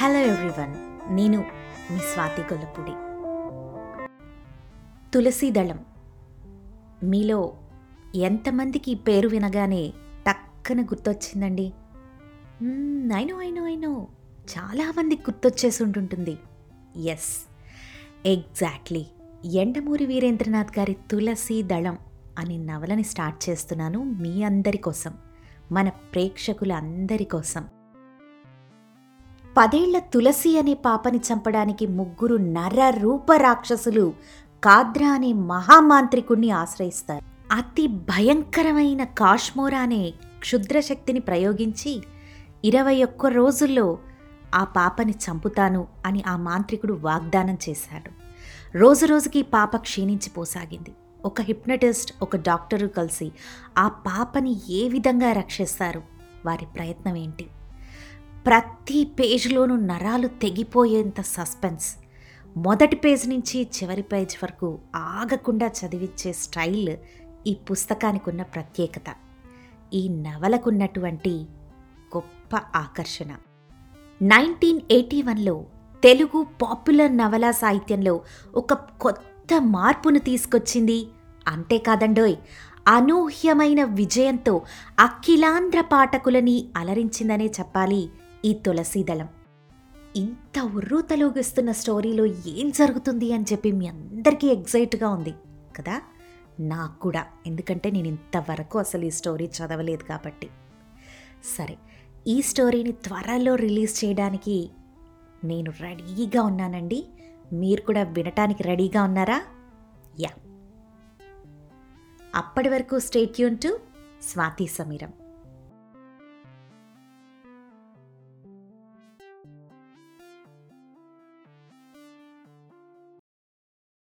Hello everyone నేను మీ స్వాతి గొల్లపూడి. తులసీదళం మీలో ఎంతమందికి ఈ పేరు వినగానే టక్కన గుర్తొచ్చిందండి. అయినో అయినో అయినో చాలామందికి గుర్తొచ్చేసి ఉంటుంటుంది ఎస్ ఎగ్జాక్ట్లీ ఎండమూరి వీరేంద్రనాథ్ గారి తులసి దళం అనే నవలని స్టార్ట్ చేస్తున్నాను మీ అందరి కోసం మన ప్రేక్షకుల అందరి కోసం. పదేళ్ళ తులసి అనే పాపని చంపడానికి ముగ్గురు నర రూప రాక్షసులు కాద్రా అనే మహామాంత్రికుణ్ణి ఆశ్రయిస్తారు. అతి భయంకరమైన కాశ్మోరా అనే క్షుద్రశక్తిని ప్రయోగించి ఇరవై ఒక్క రోజుల్లో ఆ పాపని చంపుతాను అని ఆ మాంత్రికుడు వాగ్దానం చేశాడు. రోజు రోజుకి పాప క్షీణించిపోసాగింది. ఒక హిప్నటిస్ట్ ఒక డాక్టరు కలిసి ఆ పాపని ఏ విధంగా రక్షిస్తారు? వారి ప్రయత్నం ఏంటి? ప్రతి పేజ్లోనూ నరాలు తెగిపోయేంత సస్పెన్స్. మొదటి పేజ్ నుంచి చివరి పేజ్ వరకు ఆగకుండా చదివించే స్టైల్ ఈ పుస్తకానికి ఉన్న ప్రత్యేకత. ఈ నవలకున్నటువంటి గొప్ప ఆకర్షణ. నైన్టీన్ ఎయిటీ వన్లో తెలుగు పాపులర్ నవలా సాహిత్యంలో ఒక కొత్త మార్పును తీసుకొచ్చింది. అంతేకాదండోయ్ అనూహ్యమైన విజయంతో అఖిలాంధ్ర పాఠకులని అలరించిందనే చెప్పాలి. ఈ తులసీదళం ఇంత ఉర్రూతలోగిస్తున్న స్టోరీలో ఏం జరుగుతుంది అని చెప్పి మీ అందరికీ ఎగ్జైట్గా ఉంది కదా? నాకు కూడా ఎందుకంటే నేను ఇంతవరకు అసలు ఈ స్టోరీ చదవలేదు కాబట్టి. సరే ఈ స్టోరీని త్వరలో రిలీజ్ చేయడానికి నేను రెడీగా ఉన్నానండి. మీరు కూడా వినటానికి రెడీగా ఉన్నారా? యా. అప్పటి వరకు స్టేట్యూన్ టు స్వాతి సమీరం.